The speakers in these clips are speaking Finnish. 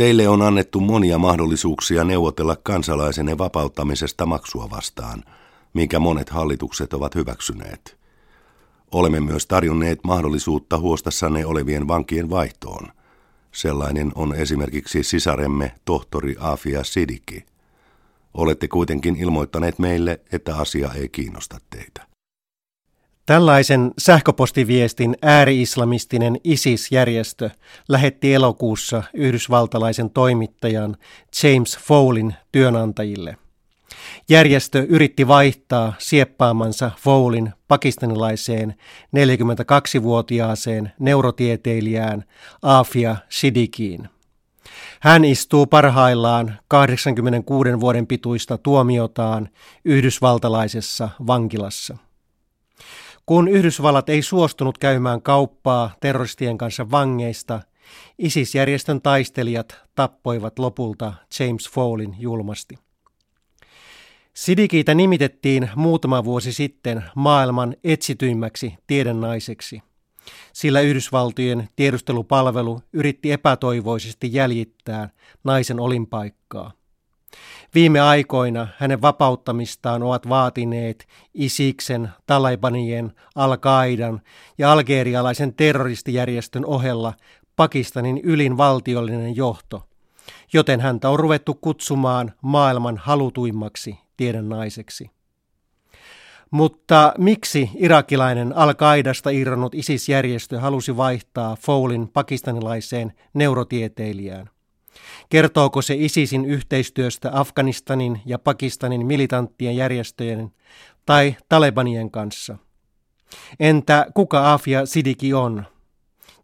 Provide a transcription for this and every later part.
Teille on annettu monia mahdollisuuksia neuvotella kansalaisenne vapauttamisesta maksua vastaan, minkä monet hallitukset ovat hyväksyneet. Olemme myös tarjonneet mahdollisuutta huostassanne olevien vankien vaihtoon. Sellainen on esimerkiksi sisaremme tohtori Afia Sidiki. Olette kuitenkin ilmoittaneet meille, että asia ei kiinnosta teitä. Tällaisen sähköpostiviestin ääri-islamistinen ISIS-järjestö lähetti elokuussa yhdysvaltalaisen toimittajan James Fowlin työnantajille. Järjestö yritti vaihtaa sieppaamansa Fowlin pakistanilaiseen 42-vuotiaaseen neurotieteilijään Afia Sidikiin. Hän istuu parhaillaan 86 vuoden pituista tuomiotaan yhdysvaltalaisessa vankilassa. Kun Yhdysvallat ei suostunut käymään kauppaa terroristien kanssa vangeista, ISIS-järjestön taistelijat tappoivat lopulta James Fowlin julmasti. Sidikiitä nimitettiin muutama vuosi sitten maailman etsityimmäksi tiedennaiseksi, sillä Yhdysvaltojen tiedustelupalvelu yritti epätoivoisesti jäljittää naisen olinpaikkaa. Viime aikoina hänen vapauttamistaan ovat vaatineet Isiksen, Talibanien, Al-Qaidan ja algerialaisen terroristijärjestön ohella Pakistanin ylin valtiollinen johto, joten häntä on ruvettu kutsumaan maailman halutuimmaksi tiedennaiseksi. Mutta miksi irakilainen Al-Qaidasta irronnut ISIS-järjestö halusi vaihtaa Fowlin pakistanilaiseen neurotieteilijään? Kertooko se ISISin yhteistyöstä Afganistanin ja Pakistanin militanttien järjestöjen tai Talebanien kanssa? Entä kuka Afia Sidiki on?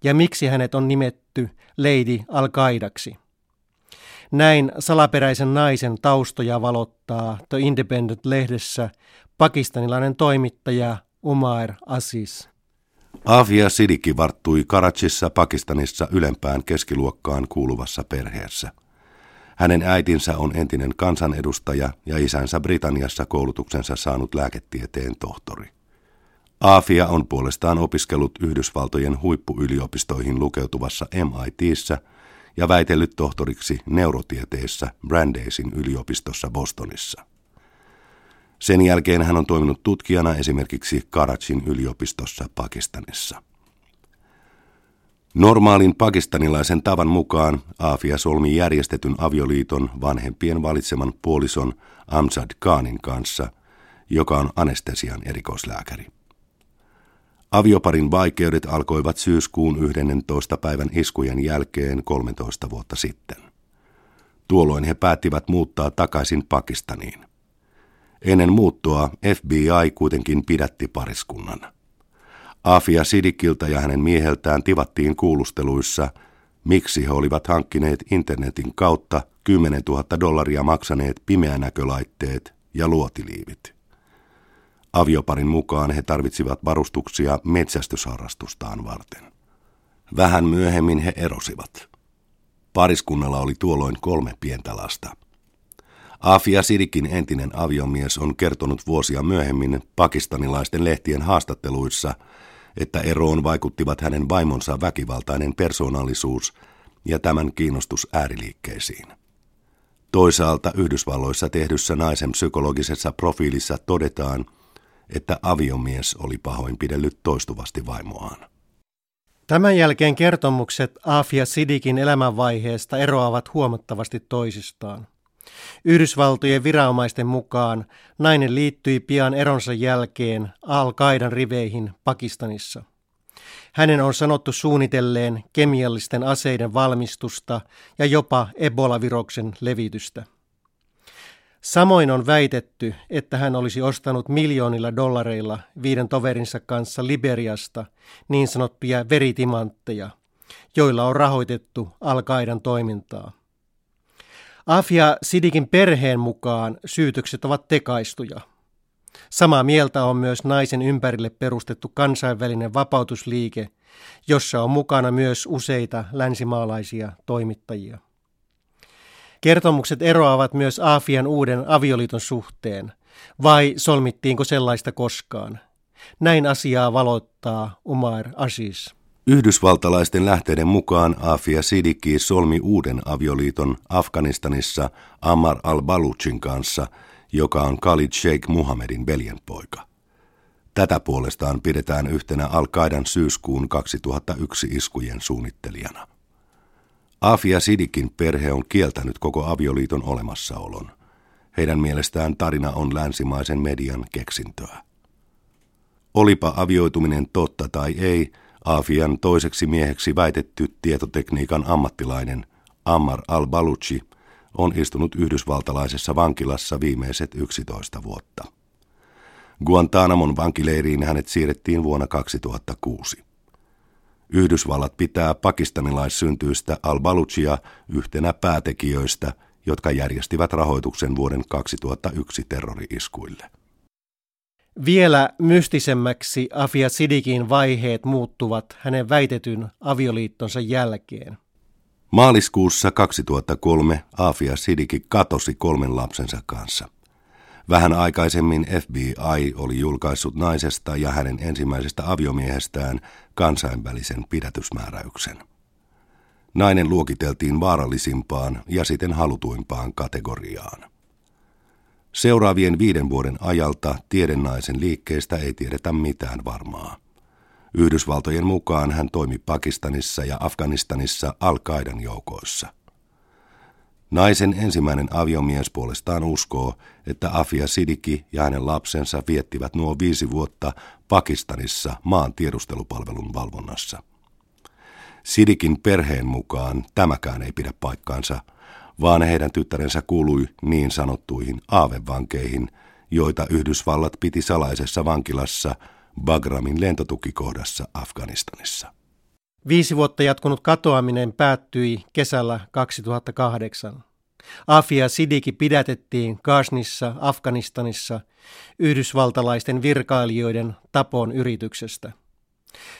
Ja miksi hänet on nimetty Lady Al-Qaidaksi? Näin salaperäisen naisen taustoja valottaa The Independent-lehdessä pakistanilainen toimittaja Umar Aziz. Afia Sidiki varttui Karachissa Pakistanissa ylempään keskiluokkaan kuuluvassa perheessä. Hänen äitinsä on entinen kansanedustaja ja isänsä Britanniassa koulutuksensa saanut lääketieteen tohtori. Afia on puolestaan opiskellut Yhdysvaltojen huippuyliopistoihin lukeutuvassa MITissä ja väitellyt tohtoriksi neurotieteissä Brandeisin yliopistossa Bostonissa. Sen jälkeen hän on toiminut tutkijana esimerkiksi Karachin yliopistossa Pakistanissa. Normaalin pakistanilaisen tavan mukaan Afia solmi järjestetyn avioliiton vanhempien valitseman puolison Amzad Khanin kanssa, joka on anestesian erikoislääkäri. Avioparin vaikeudet alkoivat syyskuun 11. päivän iskujen jälkeen 13 vuotta sitten. Tuolloin he päättivät muuttaa takaisin Pakistaniin. Ennen muuttoa FBI kuitenkin pidätti pariskunnan. Afia Sidikilta ja hänen mieheltään tivattiin kuulusteluissa, miksi he olivat hankkineet internetin kautta 10 000 dollaria maksaneet pimeänäkölaitteet ja luotiliivit. Avioparin mukaan he tarvitsivat varustuksia metsästysharrastustaan varten. Vähän myöhemmin he erosivat. Pariskunnalla oli tuolloin kolme pientä lasta. Afia Sidikin entinen aviomies on kertonut vuosia myöhemmin pakistanilaisten lehtien haastatteluissa, että eroon vaikuttivat hänen vaimonsa väkivaltainen persoonallisuus ja tämän kiinnostus ääriliikkeisiin. Toisaalta Yhdysvalloissa tehdyssä naisen psykologisessa profiilissa todetaan, että aviomies oli pahoinpidellyt toistuvasti vaimoaan. Tämän jälkeen kertomukset Afia Sidikin elämänvaiheesta eroavat huomattavasti toisistaan. Yhdysvaltojen viranomaisten mukaan nainen liittyi pian eronsa jälkeen Al-Qaidan riveihin Pakistanissa. Hänen on sanottu suunnitelleen kemiallisten aseiden valmistusta ja jopa Ebola-viroksen levitystä. Samoin on väitetty, että hän olisi ostanut miljoonilla dollareilla viiden toverinsa kanssa Liberiasta niin sanottuja veritimantteja, joilla on rahoitettu Al-Qaidan toimintaa. Afia Sidikin perheen mukaan syytökset ovat tekaistuja. Samaa mieltä on myös naisen ympärille perustettu kansainvälinen vapautusliike, jossa on mukana myös useita länsimaalaisia toimittajia. Kertomukset eroavat myös Afian uuden avioliiton suhteen, vai solmittiinko sellaista koskaan? Näin asiaa valottaa Umar Aziz. Yhdysvaltalaisten lähteiden mukaan Afia Siddiqui solmi uuden avioliiton Afganistanissa Ammar al-Baluchin kanssa, joka on Khalid Sheikh Muhammedin veljenpoika. Tätä puolestaan pidetään yhtenä Al-Qaidan syyskuun 2001 iskujen suunnittelijana. Afia Sidikin perhe on kieltänyt koko avioliiton olemassaolon. Heidän mielestään tarina on länsimaisen median keksintöä. Olipa avioituminen totta tai ei, Afian toiseksi mieheksi väitetty tietotekniikan ammattilainen Ammar al-Baluchi on istunut yhdysvaltalaisessa vankilassa viimeiset 11 vuotta. Guantanamon vankileiriin hänet siirrettiin vuonna 2006. Yhdysvallat pitää pakistanilaissyntyistä al-Baluchia yhtenä päätekijöistä, jotka järjestivät rahoituksen vuoden 2001 terrori-iskuille. Vielä mystisemmäksi Afia Sidikin vaiheet muuttuvat hänen väitetyn avioliittonsa jälkeen. Maaliskuussa 2003 Afia Sidiki katosi kolmen lapsensa kanssa. Vähän aikaisemmin FBI oli julkaissut naisesta ja hänen ensimmäisestä aviomiehestään kansainvälisen pidätysmääräyksen. Nainen luokiteltiin vaarallisimpaan ja siten halutuimpaan kategoriaan. Seuraavien viiden vuoden ajalta tiedennaisen liikkeestä ei tiedetä mitään varmaa. Yhdysvaltojen mukaan hän toimi Pakistanissa ja Afganistanissa Al-Qaidan joukoissa. Naisen ensimmäinen aviomies puolestaan uskoo, että Afia Sidiki ja hänen lapsensa viettivät nuo viisi vuotta Pakistanissa maan tiedustelupalvelun valvonnassa. Sidikin perheen mukaan tämäkään ei pidä paikkaansa, vaan heidän tyttärensä kuului niin sanottuihin aavevankeihin, joita Yhdysvallat piti salaisessa vankilassa Bagramin lentotukikohdassa Afganistanissa. Viisi vuotta jatkunut katoaminen päättyi kesällä 2008. Afia Sidiki pidätettiin Kasnissa, Afganistanissa, yhdysvaltalaisten virkailijoiden tapon yrityksestä.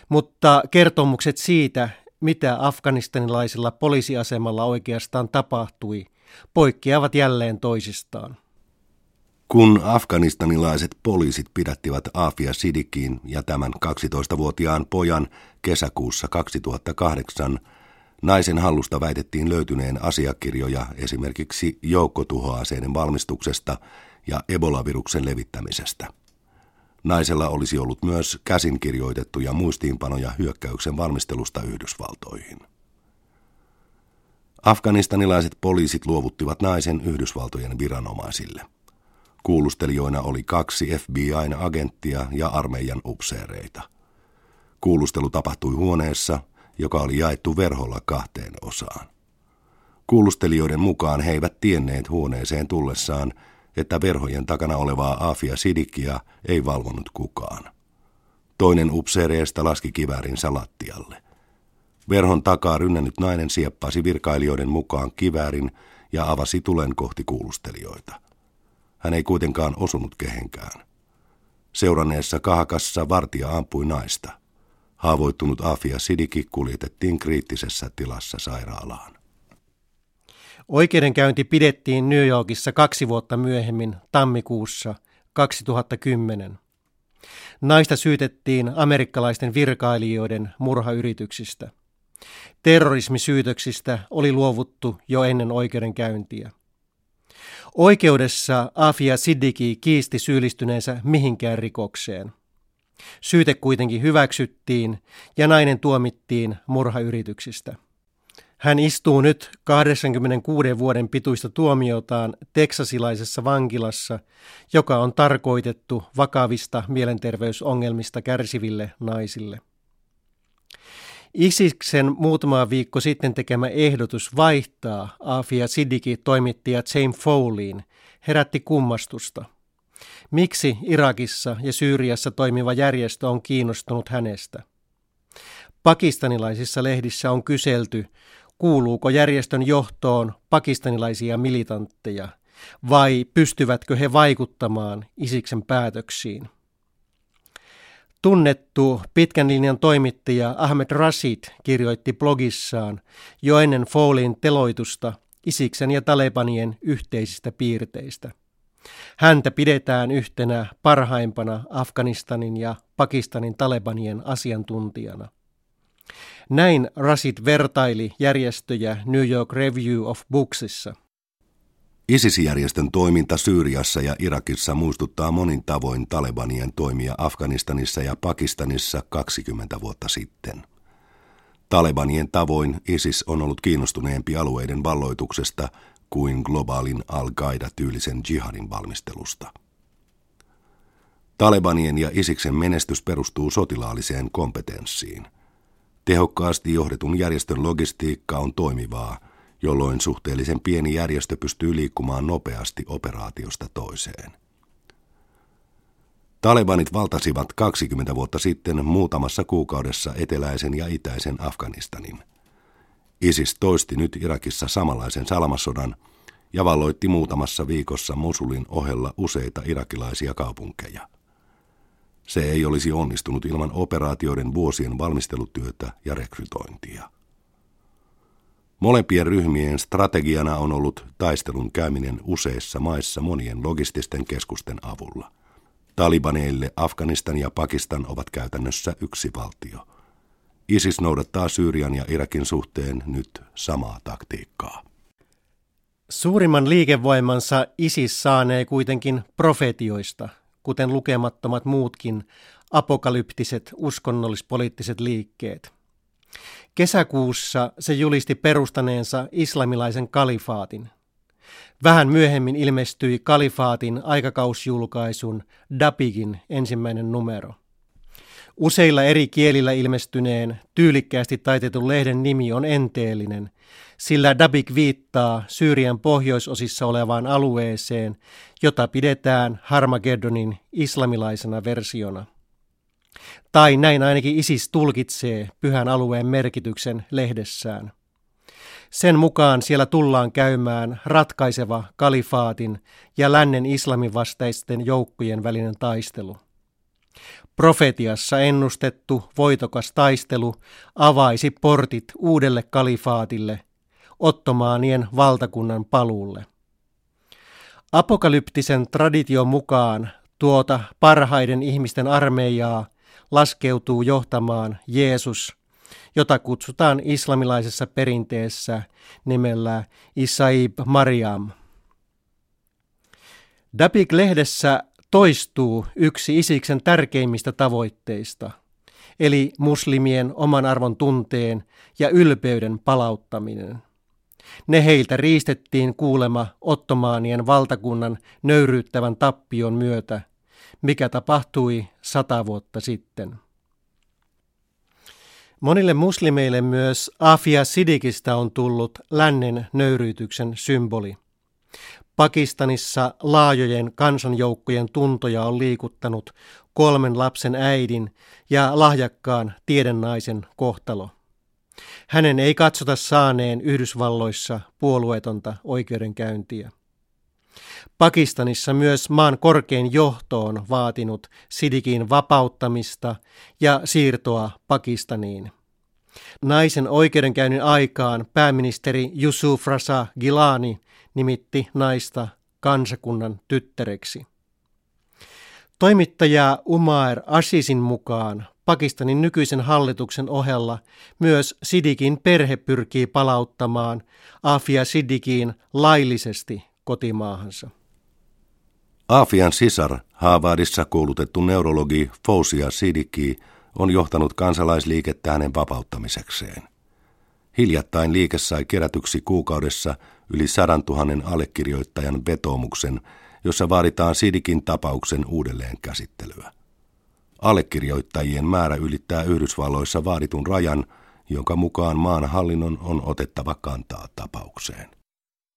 Mutta kertomukset siitä, mitä afganistanilaisella poliisiasemalla oikeastaan tapahtui, poikkeavat jälleen toisistaan. Kun afganistanilaiset poliisit pidättivät Afia Sidikin ja tämän 12-vuotiaan pojan kesäkuussa 2008, naisen hallusta väitettiin löytyneen asiakirjoja esimerkiksi joukkotuhoaseiden valmistuksesta ja Ebola-viruksen levittämisestä. Naisella olisi ollut myös käsinkirjoitettuja muistiinpanoja hyökkäyksen valmistelusta Yhdysvaltoihin. Afganistanilaiset poliisit luovuttivat naisen Yhdysvaltojen viranomaisille – Kuulustelijoina oli kaksi FBIn agenttia ja armeijan upseereita. Kuulustelu tapahtui huoneessa, joka oli jaettu verholla kahteen osaan. Kuulustelijoiden mukaan he eivät tienneet huoneeseen tullessaan, että verhojen takana olevaa Afia Sidikia ei valvonut kukaan. Toinen upseereista laski kiväärinsä lattialle. Verhon takaa rynnännyt nainen sieppasi virkailijoiden mukaan kiväärin ja avasi tulen kohti kuulustelijoita. Hän ei kuitenkaan osunut kehenkään. Seuranneessa kahakassa vartija ampui naista. Haavoittunut Afia Sidiki kuljetettiin kriittisessä tilassa sairaalaan. Oikeudenkäynti pidettiin New Yorkissa kaksi vuotta myöhemmin tammikuussa 2010. Naista syytettiin amerikkalaisten virkailijoiden murhayrityksistä. Terrorismisyytöksistä oli luovuttu jo ennen oikeudenkäyntiä. Oikeudessa Afia Siddiki kiisti syyllistyneensä mihinkään rikokseen. Syyte kuitenkin hyväksyttiin ja nainen tuomittiin murhayrityksistä. Hän istuu nyt 86 vuoden pituista tuomiotaan teksasilaisessa vankilassa, joka on tarkoitettu vakavista mielenterveysongelmista kärsiville naisille. Isiksen muutama viikko sitten tekemä ehdotus vaihtaa Afia Siddiki toimittaja James Foleyin herätti kummastusta. Miksi Irakissa ja Syyriassa toimiva järjestö on kiinnostunut hänestä? Pakistanilaisissa lehdissä on kyselty, kuuluuko järjestön johtoon pakistanilaisia militantteja vai pystyvätkö he vaikuttamaan Isiksen päätöksiin. Tunnettu pitkän linjan toimittaja Ahmed Rashid kirjoitti blogissaan jo ennen Foleyn teloitusta Isiksen ja Talebanien yhteisistä piirteistä. Häntä pidetään yhtenä parhaimpana Afganistanin ja Pakistanin Talebanien asiantuntijana. Näin Rasid vertaili järjestöjä New York Review of Booksissa. ISIS-järjestön toiminta Syyriassa ja Irakissa muistuttaa monin tavoin Talebanien toimia Afganistanissa ja Pakistanissa 20 vuotta sitten. Talebanien tavoin ISIS on ollut kiinnostuneempi alueiden valloituksesta kuin globaalin Al-Qaida-tyylisen jihadin valmistelusta. Talebanien ja Isiksen menestys perustuu sotilaalliseen kompetenssiin. Tehokkaasti johdetun järjestön logistiikka on toimivaa, jolloin suhteellisen pieni järjestö pystyy liikkumaan nopeasti operaatiosta toiseen. Talebanit valtasivat 20 vuotta sitten muutamassa kuukaudessa eteläisen ja itäisen Afganistanin. ISIS toisti nyt Irakissa samanlaisen salamassodan ja valloitti muutamassa viikossa Mosulin ohella useita irakilaisia kaupunkeja. Se ei olisi onnistunut ilman operaatioiden vuosien valmistelutyötä ja rekrytointia. Molempien ryhmien strategiana on ollut taistelun käyminen useissa maissa monien logististen keskusten avulla. Talibaneille Afganistan ja Pakistan ovat käytännössä yksi valtio. ISIS noudattaa Syyrian ja Irakin suhteen nyt samaa taktiikkaa. Suurimman liikevoimansa ISIS saanee kuitenkin profetioista, kuten lukemattomat muutkin apokalyptiset uskonnollispoliittiset liikkeet. Kesäkuussa se julisti perustaneensa islamilaisen kalifaatin. Vähän myöhemmin ilmestyi kalifaatin aikakausjulkaisun Dabigin ensimmäinen numero. Useilla eri kielillä ilmestyneen, tyylikkäästi taitetun lehden nimi on enteellinen, sillä Dabik viittaa Syyrian pohjoisosissa olevaan alueeseen, jota pidetään Harmageddonin islamilaisena versiona. Tai näin ainakin ISIS tulkitsee pyhän alueen merkityksen lehdessään. Sen mukaan siellä tullaan käymään ratkaiseva kalifaatin ja lännen islamin vastaisten joukkojen välinen taistelu. Profetiassa ennustettu voitokas taistelu avaisi portit uudelle kalifaatille, ottomaanien valtakunnan paluulle. Apokalyptisen tradition mukaan tuota parhaiden ihmisten armeijaa laskeutuu johtamaan Jeesus, jota kutsutaan islamilaisessa perinteessä nimellä Isaib Mariam. Dabik-lehdessä toistuu yksi Isiksen tärkeimmistä tavoitteista, eli muslimien oman arvon tunteen ja ylpeyden palauttaminen. Ne heiltä riistettiin kuulema ottomaanien valtakunnan nöyryyttävän tappion myötä, mikä tapahtui sata vuotta sitten. Monille muslimeille myös Afia Sidikistä on tullut lännen nöyryytyksen symboli. Pakistanissa laajojen kansanjoukkojen tuntoja on liikuttanut kolmen lapsen äidin ja lahjakkaan tiedennaisen kohtalo. Hänen ei katsota saaneen Yhdysvalloissa puolueetonta oikeudenkäyntiä. Pakistanissa myös maan korkein johto on vaatinut Sidikin vapauttamista ja siirtoa Pakistaniin. Naisen oikeudenkäynnin aikaan pääministeri Yusuf Rasa Gilani nimitti naista kansakunnan tyttäreksi. Toimittaja Umair Asisin mukaan Pakistanin nykyisen hallituksen ohella myös Sidikin perhe pyrkii palauttamaan Afia Sidikiin laillisesti kotimaahansa. Afian sisar, Haavadissa koulutettu neurologi Fousia Sidiki, on johtanut kansalaisliikettä hänen vapauttamisekseen. Hiljattain liike sai kerätyksi kuukaudessa yli sadan tuhannen allekirjoittajan vetoomuksen, jossa vaaditaan Sidikin tapauksen uudelleen käsittelyä. Allekirjoittajien määrä ylittää Yhdysvalloissa vaaditun rajan, jonka mukaan maan hallinnon on otettava kantaa tapaukseen.